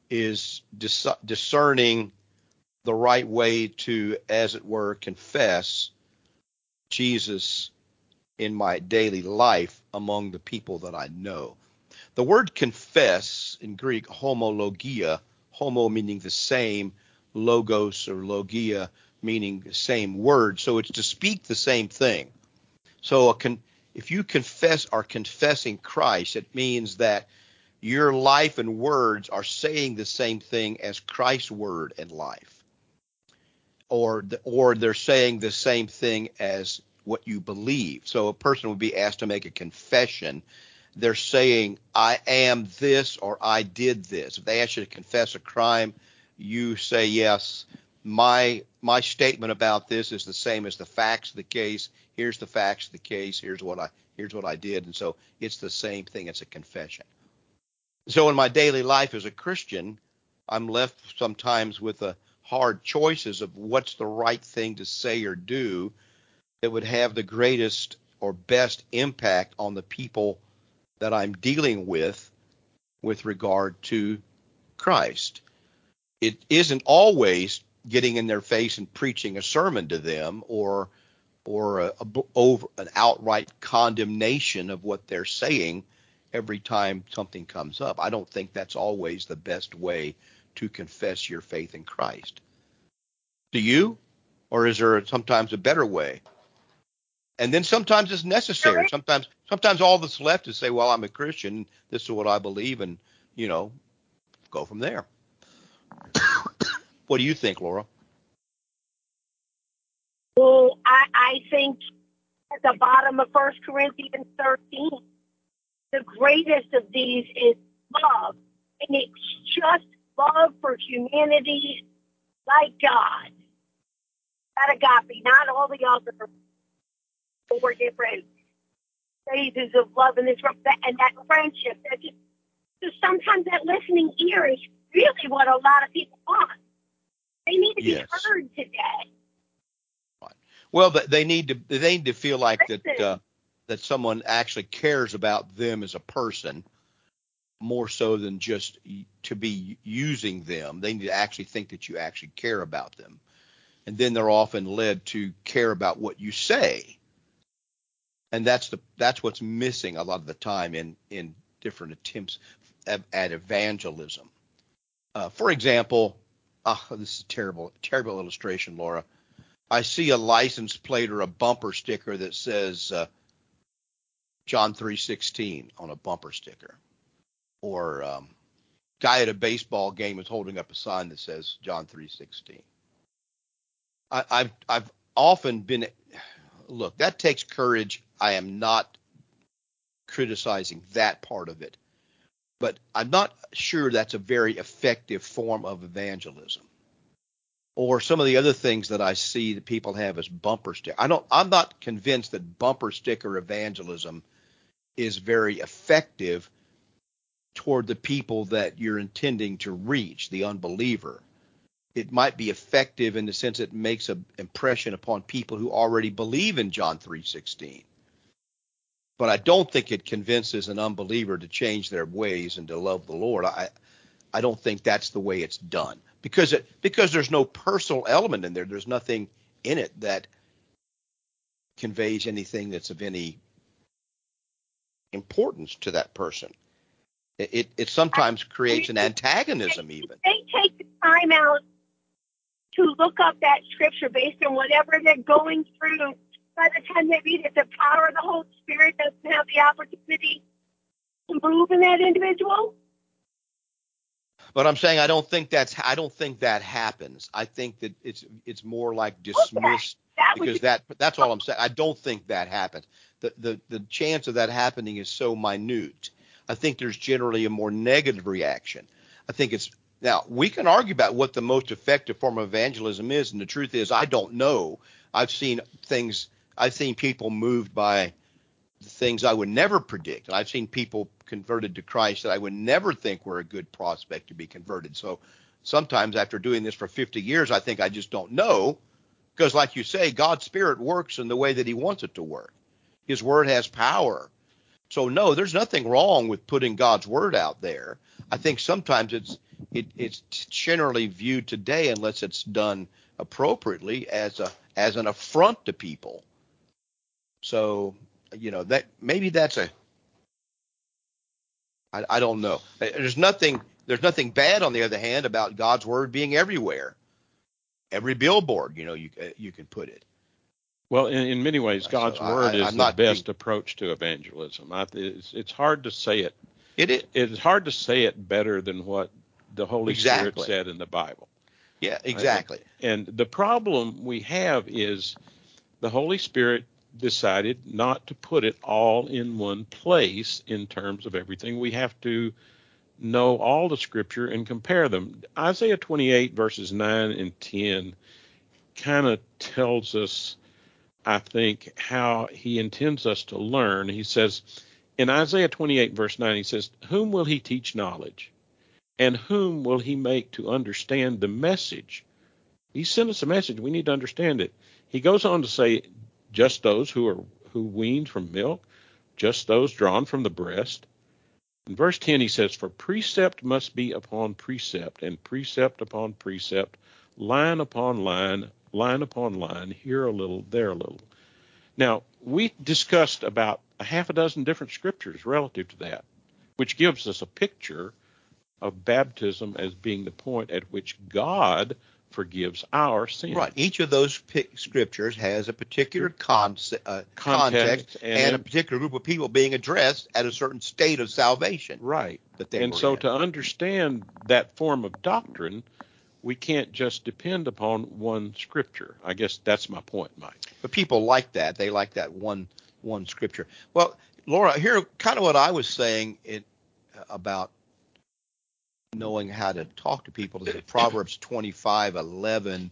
is dis- discerning the right way to, as it were, confess Jesus in my daily life among the people that I know. The word confess in Greek, homologia, homo meaning the same, logos or logia meaning the same word. So it's to speak the same thing. So con- if you confess are confessing Christ, it means that your life and words are saying the same thing as Christ's word and life. Or, the, or they're saying the same thing as what you believe. So a person would be asked to make a confession. They're saying, I am this or I did this. If they ask you to confess a crime, you say, yes, my my statement about this is the same as the facts of the case. Here's the facts of the case. Here's what I here's what I did. And so it's the same thing. It's a confession. So in my daily life as a Christian, I'm left sometimes with the hard choices of what's the right thing to say or do that would have the greatest or best impact on the people that I'm dealing with with regard to Christ. It isn't always getting in their face and preaching a sermon to them or or a, a, over an outright condemnation of what they're saying every time something comes up. I don't think that's always the best way to confess your faith in Christ. Do you? Or is there sometimes a better way? And then sometimes it's necessary. Sometimes sometimes all that's left is say, well, I'm a Christian, this is what I believe, and you know, go from there. what do you think, Laura? Well, I, I think at the bottom of First Corinthians 13, the greatest of these is love. And it's just love for humanity like God. That agape, not all the other four different phases of love and this and that friendship. That just, just sometimes that listening ear is really what a lot of people want. They need to yes. be heard today. Well, they need to they need to feel like that uh, that someone actually cares about them as a person more so than just to be using them. They need to actually think that you actually care about them, and then they're often led to care about what you say, and that's the that's what's missing a lot of the time in in different attempts at, at evangelism. Uh, for example, oh, this is a terrible terrible illustration, Laura I see a license plate or a bumper sticker that says uh, John 3:16 on a bumper sticker, or um, guy at a baseball game is holding up a sign that says John 3:16. I've I've often been look that takes courage. I am not criticizing that part of it, but I'm not sure that's a very effective form of evangelism or some of the other things that I see that people have as bumper sticker. I don't I'm not convinced that bumper sticker evangelism is very effective toward the people that you're intending to reach, the unbeliever. It might be effective in the sense it makes an impression upon people who already believe in John 3:16. But I don't think it convinces an unbeliever to change their ways and to love the Lord. I I don't think that's the way it's done because it because there's no personal element in there. There's nothing in it that conveys anything that's of any importance to that person. It it, it sometimes creates an antagonism even. They take the time out to look up that scripture based on whatever they're going through. By the time they read it, the power of the Holy Spirit doesn't have the opportunity to move in that individual. But I'm saying I don't think that's I don't think that happens. I think that it's it's more like dismissed okay. that because that that's all I'm saying. I don't think that happens. The the the chance of that happening is so minute. I think there's generally a more negative reaction. I think it's now we can argue about what the most effective form of evangelism is, and the truth is I don't know. I've seen things. I've seen people moved by things I would never predict. And I've seen people converted to Christ that I would never think were a good prospect to be converted. So sometimes after doing this for 50 years, I think I just don't know. Because, like you say, God's Spirit works in the way that He wants it to work. His Word has power So no, there's nothing wrong with putting God's word out there. I think sometimes it's it, it's generally viewed today, unless it's done appropriately, as a as an affront to people. So you know that maybe that's a I, I don't know. Uh, there's nothing there's nothing bad on the other hand about God's word being everywhere. Every billboard, you know, you uh, you can put it. Well, in, in many ways, uh, God's So word I- is I'm the best being- approach to evangelism. I, it's, it's hard to say it. It is It's hard to say it better than what the Holy Exactly. Spirit said in the Bible. yeah, exactly. And the problem we have is the Holy Spirit decided not to put it all in one place in terms of everything. We have to know all the scripture and compare them. Isaiah 28 verses 9 and 10 kind of tells us, I think, how he intends us to learn. He says in Isaiah 28 verse 9, he says, Whom will he teach knowledge? And whom will he make to understand the message? He sent us a message. We need to understand it. He goes on to say, just those who are who weaned from milk, just those drawn from the breast. In verse 10, he says, For precept must be upon precept, and precept upon precept, line upon line, line upon line, here a little, there a little. Now, we discussed about a half a dozen different scriptures relative to that, which gives us a picture of baptism as being the point at which God forgives our sins. Right. Each of those scriptures has a particular concept, uh, Context context and and, a particular group of people being addressed at a certain state of salvation Right. that they and so in. to understand that form of doctrine, we can't just depend upon one scripture. I guess that's my point, Mike. But people like that. They like that one one scripture. Well, Laura, here kind of what I was saying it about knowing how to talk to people is Proverbs 25:11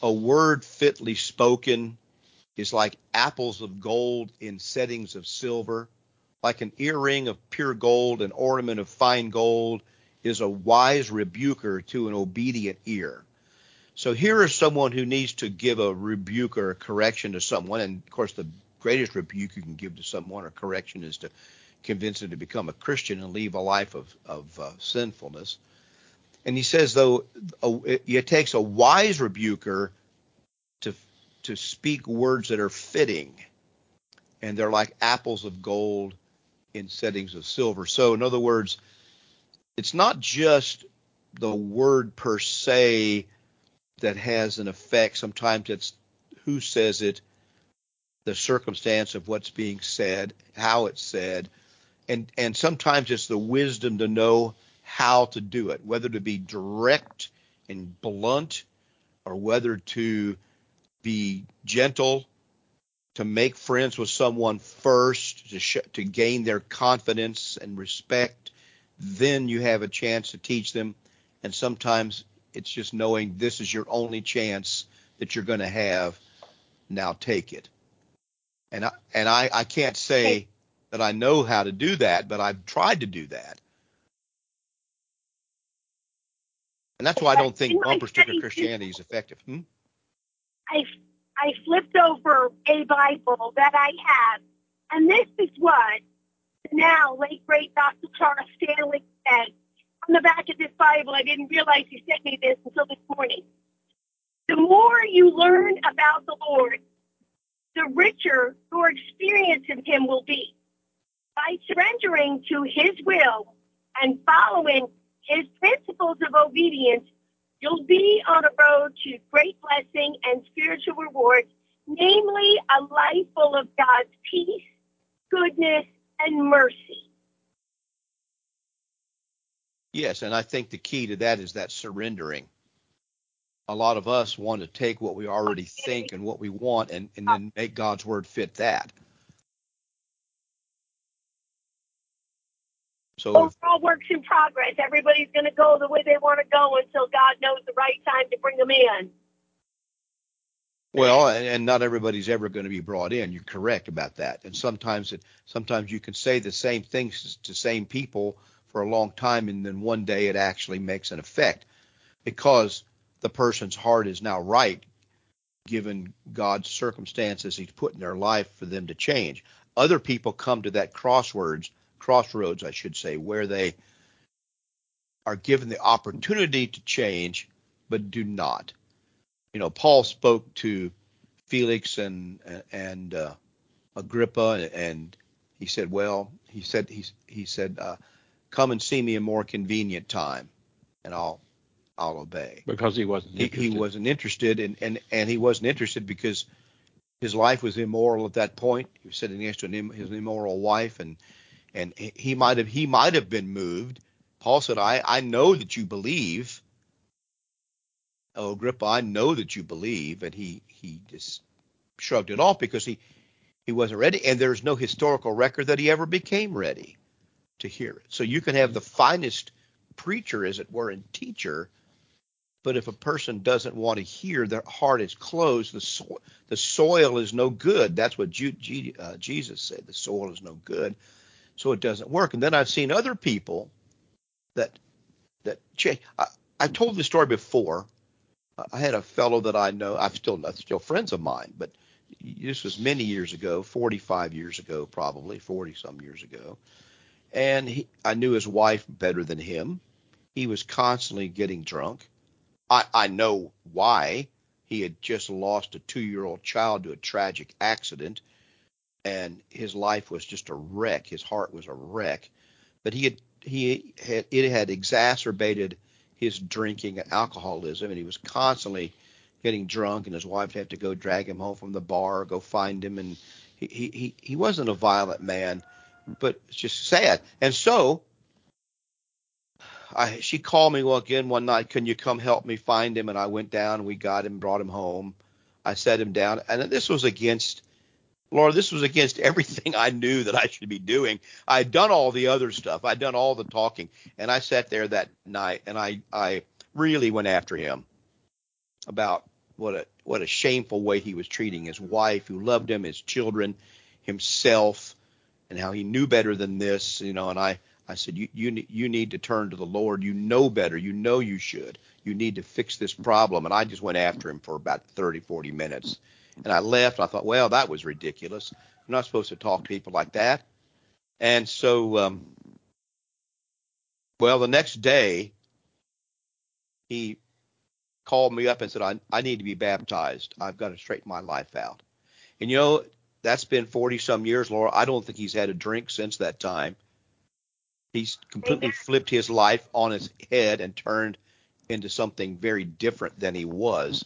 a word fitly spoken is like apples of gold in settings of silver. Like an earring of pure gold an ornament of fine gold is a wise rebuker to an obedient ear. So here is someone who needs to give a rebuke or a correction to someone. And of course, the greatest rebuke you can give to someone or correction is to convince them to become a Christian and leave a life of, of uh, sinfulness. And he says, though, a, it, it takes a wise rebuker to to speak words that are fitting, and they're like apples of gold in settings of silver. So, in other words, it's not just the word per se that has an effect. Sometimes it's who says it, the circumstance of what's being said, how it's said, and and sometimes it's the wisdom to know how to do it, whether to be direct and blunt, or whether to be gentle, to make friends with someone first, to sh- to gain their confidence and respect. Then you have a chance to teach them, and sometimes it's just knowing this is your only chance that you're going to have. Now take it. And I, and I, I can't say that I know how to do that, but I've tried to do that. And that's why I don't think bumper sticker Christianity is effective. Hmm? I I flipped over a Bible that I have, and this is what now late great Dr. Charles Stanley said on the back of this Bible. I didn't realize he sent me this until this morning. The more you learn about the Lord, the richer your experience of Him will be. By surrendering to His will and following His principles of obedience, you'll be on a road to great blessing and spiritual rewards, namely a life full of God's peace, goodness, and mercy. Yes, and I think the key to that is that surrendering. A lot of us want to take what we already think and what we want and, and then make God's word fit that. So Overall works in progress. Everybody's going to go the way they want to go until God knows the right time to bring them in. well, and, and not everybody's ever going to be brought in. You're correct about that. And sometimes it sometimes you can say the same things to same people for a long time and then one day it actually makes an effect because the person's heart is now right given God's circumstances he's put in their life for them to change. other people come to that crossroads, crossroads, I should say, where they are given the opportunity to change, but do not. You know, Paul spoke to Felix and and uh, Agrippa, and he said, "Well, he said he he said, uh, come and see me a more convenient time, and I'll I'll obey." Because he wasn't. He, he wasn't interested, and and and he wasn't interested because his life was immoral at that point. He was sitting next to an, his immoral wife, and and he might have he might have been moved. Paul said, "I I know that you believe." Oh, Agrippa, I know that you believe, and he he just shrugged it off because he he wasn't ready, and there's no historical record that he ever became ready to hear it. So you can have the finest preacher, as it were, and teacher, but if a person doesn't want to hear, their heart is closed. The soil, the soil is no good. That's what G- uh, Jesus said. The soil is no good, so it doesn't work. And then I've seen other people that that change. I, I've told this story before. I had a fellow that I know. I've still still friends of mine, but this was many years ago, 45 years ago, probably 40 some years ago. And he, I knew his wife better than him. He was constantly getting drunk I, I know why. He had just lost a two year old child to a tragic accident, and his life was just a wreck. His heart was a wreck. But he had he had it had exacerbated his drinking and alcoholism, and he was constantly getting drunk, and his wife had to go drag him home from the bar, go find him, and he he he wasn't a violent man, but it's just sad. And so I, she called me again one night. Can you come help me find him? And I went down. We got him, brought him home. I set him down, and this was against Laura. This was against everything I knew that I should be doing. I'd done all the other stuff. I'd done all the talking, and I sat there that night, and I I really went after him about what a what a shameful way he was treating his wife, who loved him, his children, himself, and how he knew better than this, you know. And I I said, you, you, you need to turn to the Lord. You know better. You know you should. You need to fix this problem. And I just went after him for about 30, 40 minutes. And I left. I thought, well, that was ridiculous. I'm not supposed to talk to people like that. And so, um, well, the next day, he called me up and said, I, I need to be baptized. I've got to straighten my life out. And you know, that's been 40 some years, Laura. I don't think he's had a drink since that time. He's completely flipped his life on its head and turned into something very different than he was.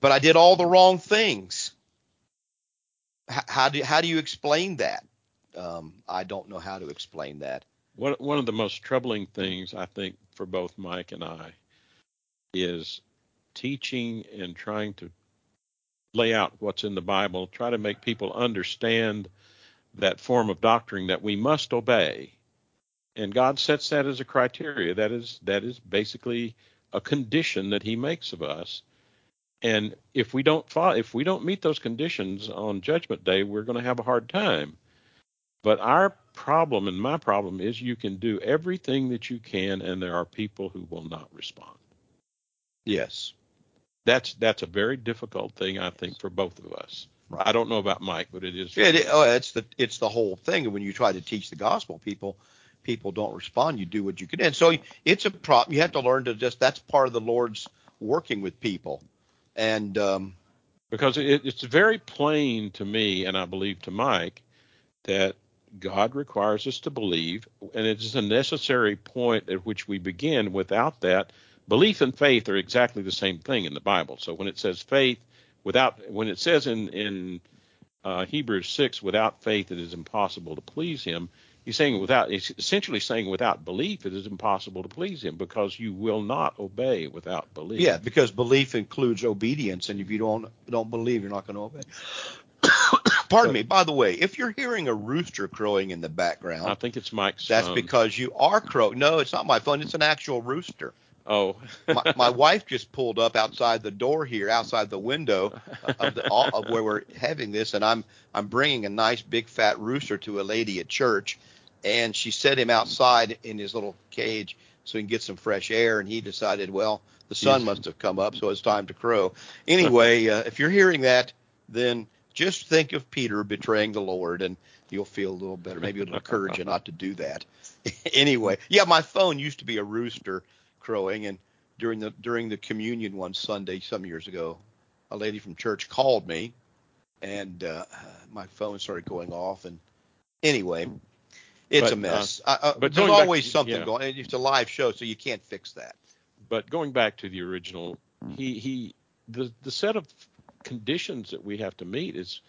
But I did all the wrong things. H- how do how do you explain that? Um, I don't know how to explain that. One one of the most troubling things I think for both Mike and I is teaching and trying to lay out what's in the Bible, try to make people understand that form of doctrine that we must obey and God sets that as a criteria. That is that is basically a condition that He makes of us. And if we don't follow, if we don't meet those conditions on Judgment Day, we're going to have a hard time. But our problem and my problem is you can do everything that you can, and there are people who will not respond. Yes, that's that's a very difficult thing, I think, for both of us. Right. I don't know about Mike, but it is. Yeah, it, oh, it's the it's the whole thing. When you try to teach the gospel, people people don't respond, you do what you can. And so it's a problem. You have to learn to just that's part of the Lord's working with people. And um, because it, it's very plain to me, and I believe to Mike, that God requires us to believe, and it is a necessary point at which we begin. Without that, belief and faith are exactly the same thing in the Bible. So when it says faith, without when it says in in uh, Hebrews six, without faith it is impossible to please Him he's saying without he's essentially saying without belief it is impossible to please him because you will not obey without belief. Yeah, because belief includes obedience, and if you don't don't believe, you're not going to obey. Pardon me. By the way, if you're hearing a rooster crowing in the background, I think it's Mike's. That's phone. because you are crowing. No, it's not my phone. It's an actual rooster. Oh. my, my wife just pulled up outside the door here, outside the window of, the, of where we're having this, and I'm I'm bringing a nice big fat rooster to a lady at church, and she set him outside in his little cage so he can get some fresh air. And he decided, well, the sun must have come up, so it's time to crow. Anyway, uh, if you're hearing that, then just think of Peter betraying the Lord, and you'll feel a little better. Maybe it'll encourage you not to do that. anyway, yeah, my phone used to be a rooster crowing, and during the during the communion one Sunday some years ago, a lady from church called me, and uh, my phone started going off. And anyway, it's But, a uh, mess. I, uh, but there's always something yeah. going. It's a live show, so you can't fix that. but going back to the original, he he the the set of conditions that we have to meet is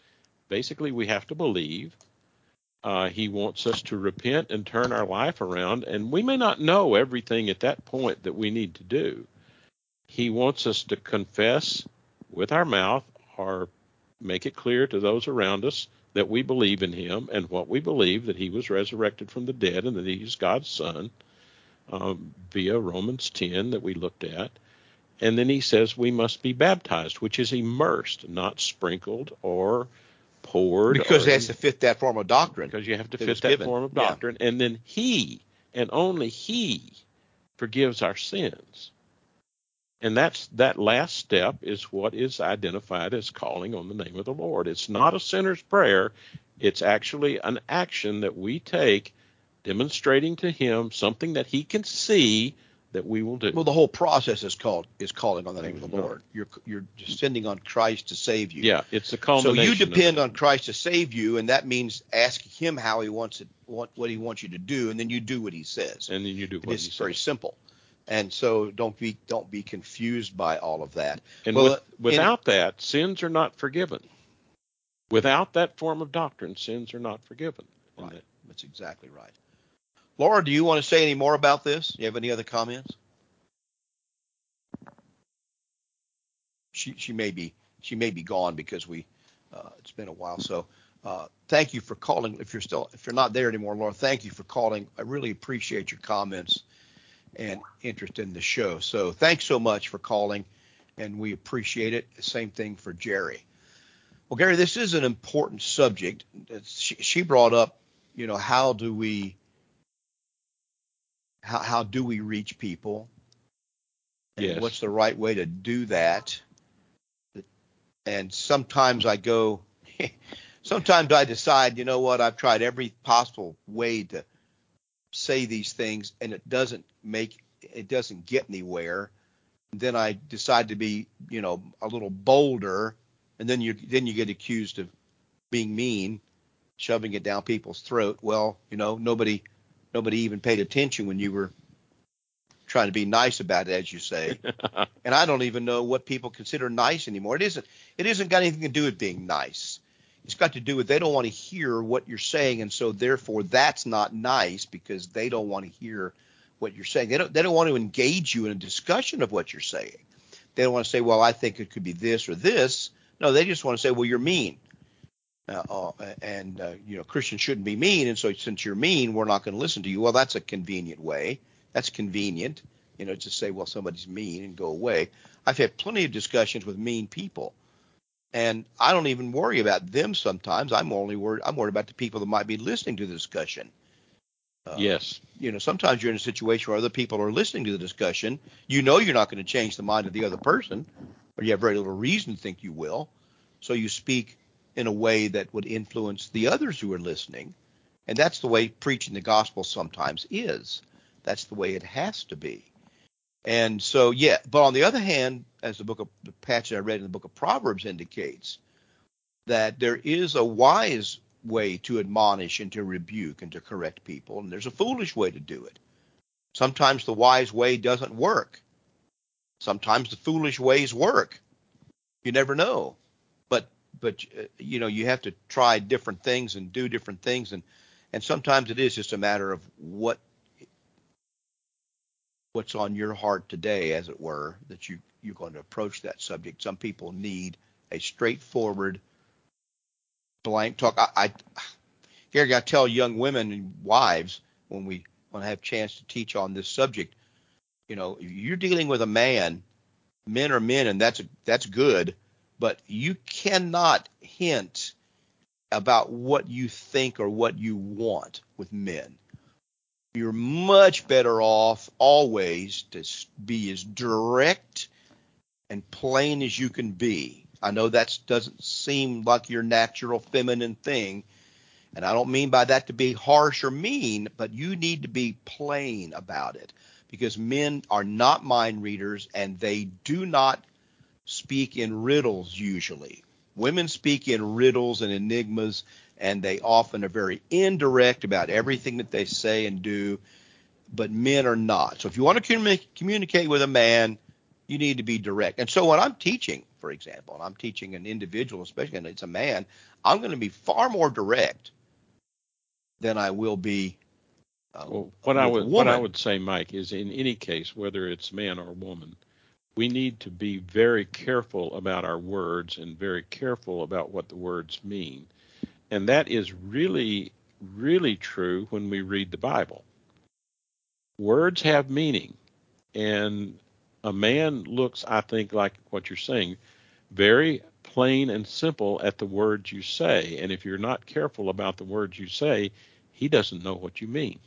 basically we have to believe. Uh, he wants us to repent and turn our life around, and we may not know everything at that point that we need to do. He wants us to confess with our mouth or make it clear to those around us that we believe in him and what we believe that he was resurrected from the dead and that he's God's son um, via Romans 10 that we looked at. And then he says we must be baptized, which is immersed, not sprinkled or poured. Because or, it has to fit that form of doctrine. because you have to that fit that given. form of Yeah. doctrine. And then he and only he forgives our sins. And that's that last step is what is identified as calling on the name of the Lord. It's not a sinner's prayer. It's actually an action that we take demonstrating to him something that he can see that we will do. Well, the whole process is called is calling on the name of the mm-hmm. Lord. You're you're descending on Christ to save you. yeah, it's the calling. So you depend on Christ to save you, and that means asking Him how He wants it, what, what He wants you to do, and then you do what He says. and then you do what It's he very simple, and so don't be don't be confused by all of that. And Well, with, uh, in- without that, sins are not forgiven. Without that form of doctrine, sins are not forgiven. Right. that- That's exactly right. Laura, do you want to say any more about this? You have any other comments? She she may be she may be gone because we uh, it's been a while. So uh, thank you for calling. If you're still if you're not there anymore, Laura, thank you for calling. I really appreciate your comments and interest in the show. So thanks so much for calling, and we appreciate it. Same thing for Jerry. Well, Gary, this is an important subject. She, she brought up, you know, how do we how how do we reach people? And Yes. what's the right way to do that? And sometimes I go, sometimes I decide, you know what, I've tried every possible way to say these things, and it doesn't make it doesn't get anywhere. Then I decide to be, you know, a little bolder, and then you then you get accused of being mean, shoving it down people's throat. Well, you know, nobody nobody even paid attention when you were trying to be nice about it, as you say. and I don't even know what people consider nice anymore. It isn't it isn't got anything to do with being nice. It's got to do with they don't want to hear what you're saying, and so therefore that's not nice because they don't want to hear what you're saying. They don't they don't want to engage you in a discussion of what you're saying. They don't want to say, well, I think it could be this or this. No, they just want to say, well, you're mean. Uh, uh, and uh, you know Christians shouldn't be mean, and so since you're mean, we're not going to listen to you. Well, that's a convenient way. That's convenient, you know, to say, well, somebody's mean and go away. I've had plenty of discussions with mean people, and I don't even worry about them sometimes. I'm only worried. I'm worried about the people that might be listening to the discussion. Uh, yes. You know, sometimes you're in a situation where other people are listening to the discussion. You know you're not going to change the mind of the other person, or you have very little reason to think you will. So you speak in a way that would influence the others who are listening. And that's the way preaching the gospel sometimes is. That's the way it has to be. And so, yeah, but on the other hand, as the book of the passage I read in the book of Proverbs indicates, that there is a wise way to admonish and to rebuke and to correct people, and there's a foolish way to do it. Sometimes the wise way doesn't work. Sometimes the foolish ways work. You never know. But but uh, you know you have to try different things and do different things, and and sometimes it is just a matter of what what's on your heart today, as it were, that you you're going to approach that subject. Some people need a straightforward blank talk. I, I here I tell young women and wives when we when I have a chance to teach on this subject, you know, you're dealing with a man, men are men, and that's that's good, but you cannot hint about what you think or what you want with men. You're much better off always to be as direct and plain as you can be. I know that doesn't seem like your natural feminine thing, and I don't mean by that to be harsh or mean, but you need to be plain about it because men are not mind readers and they do not speak in riddles usually. Women speak in riddles and enigmas, and they often are very indirect about everything that they say and do, but men are not. So if you want to communicate with a man, you need to be direct. And so when I'm teaching, for example, and I'm teaching an individual, especially and it's a man, I'm going to be far more direct than I will be. Uh, well, what I would what I would say, Mike, is in any case, whether it's man or woman, we need to be very careful about our words and very careful about what the words mean, and that is really really true when we read the Bible. Words have meaning, and a man looks, I think, like what you're saying, very plain and simple at the words you say. And if you're not careful about the words you say, he doesn't know what you mean.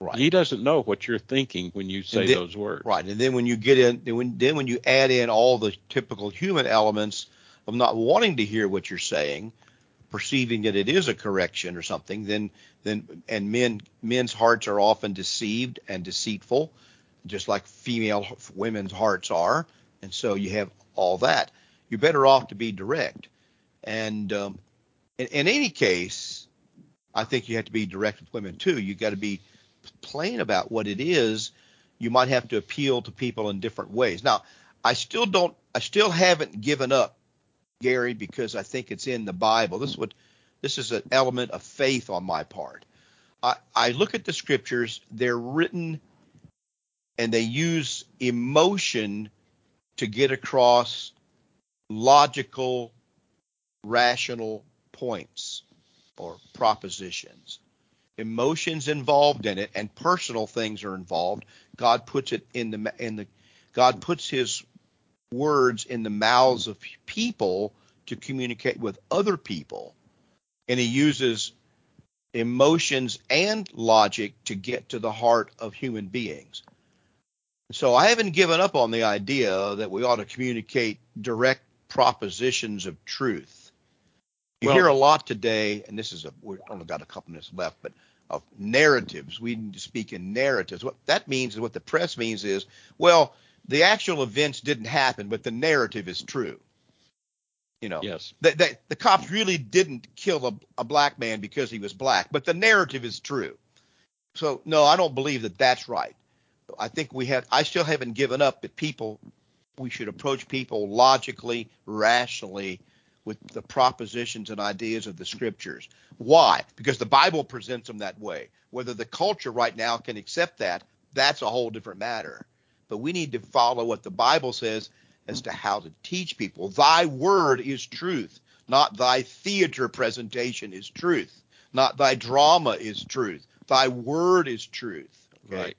Right. He doesn't know what you're thinking when you say then, those words. Right. And then when you get in, then when, then when you add in all the typical human elements of not wanting to hear what you're saying, perceiving that it is a correction or something, then then and men men's hearts are often deceived and deceitful, just like female women's hearts are, and so you have all that. You're better off to be direct. And um, in, in any case, I think you have to be direct with women too. You got to be plain about what it is. You might have to appeal to people in different ways. Now, I still don't. I still haven't given up, Gary, because I think it's in the Bible. This would. This is an element of faith on my part. I, I look at the scriptures. They're written, and they use emotion to get across logical, rational points or propositions. Emotions involved in it and personal things are involved. God puts it in the in the God puts his words in the mouths of people to communicate with other people. And he uses emotions and logic to get to the heart of human beings. So I haven't given up on the idea that we ought to communicate direct propositions of truth. You well, hear a lot today, and this is a we've only got a couple minutes left, but of narratives. We need to speak in narratives. What that means is what the press means is, well, the actual events didn't happen, but the narrative is true. You know, yes. The, the, the cops really didn't kill a, a black man because he was black, but the narrative is true. So no, I don't believe that that's right. I think we have. I still haven't given up that people. We should approach people logically, rationally, with the propositions and ideas of the scriptures. Why? Because the Bible presents them that way. Whether the culture right now can accept that, that's a whole different matter. But we need to follow what the Bible says as to how to teach people. Thy word is truth, not thy theater presentation is truth, not thy drama is truth. Thy word is truth. Okay? Right.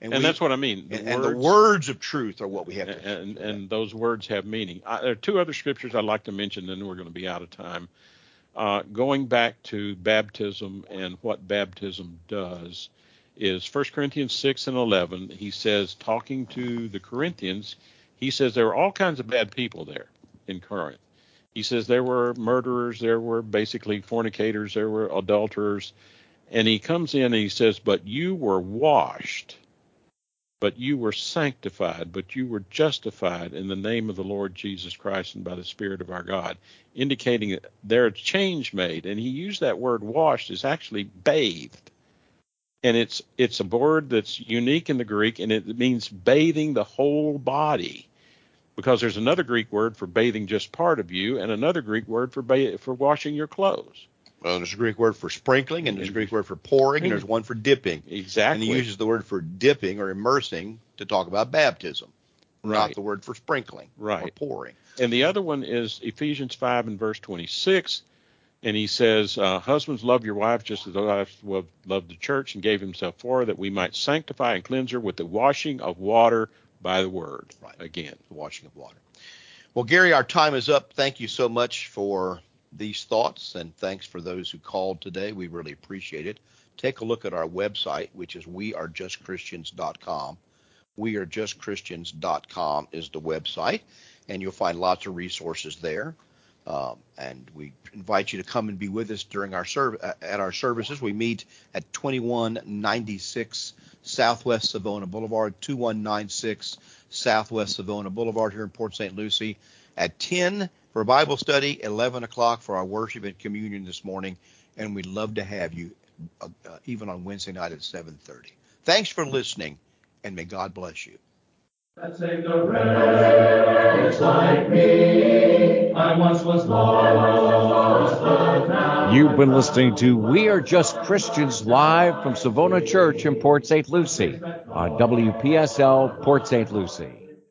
And, and we, that's what I mean. The and, words, and, the words of truth are what we have to. And and those words have meaning. I, there are two other scriptures I'd like to mention, then we're going to be out of time. Uh, going back to baptism and what baptism does is 1 Corinthians 6 and 11. He says, talking to the Corinthians, he says there were all kinds of bad people there in Corinth. He says there were murderers, there were basically fornicators, there were adulterers. And he comes in and he says, But you were washed but you were sanctified, but you were justified in the name of the Lord Jesus Christ and by the Spirit of our God, indicating that there a change made. And he used that word washed is actually bathed. And it's it's a word that's unique in the Greek and it means bathing the whole body. Because there's another Greek word for bathing just part of you and another Greek word for ba- for washing your clothes. Well, there's a Greek word for sprinkling, and there's a Greek word for pouring, and there's one for dipping. Exactly. And he uses the word for dipping or immersing to talk about baptism, right. not the word for sprinkling right. or pouring. And the other one is Ephesians 5 and verse 26. And he says, uh, Husbands, love your wives just as the wife loved the church and gave himself for her, that we might sanctify and cleanse her with the washing of water by the word. Right. Again. The washing of water. Well, Gary, our time is up. Thank you so much for these thoughts, and thanks for those who called today. We really appreciate it. Take a look at our website, which is wearejustchristians.com. Wearejustchristians.com is the website. and you'll find lots of resources there. Um, and we invite you to come and be with us during our serv- at our services. We meet at 2196 Southwest Savona Boulevard, 2196 Southwest Savona Boulevard here in Port St. Lucie at 10 for Bible study, 11 o'clock for our worship and communion this morning, and we'd love to have you uh, uh, even on Wednesday night at 7:30. Thanks for listening, and may God bless you. That saved a wretch like me. I once was lost, but now You've been listening to We Are Just Christians live from Savona Church in Port St. Lucie on WPSL Port St. Lucie.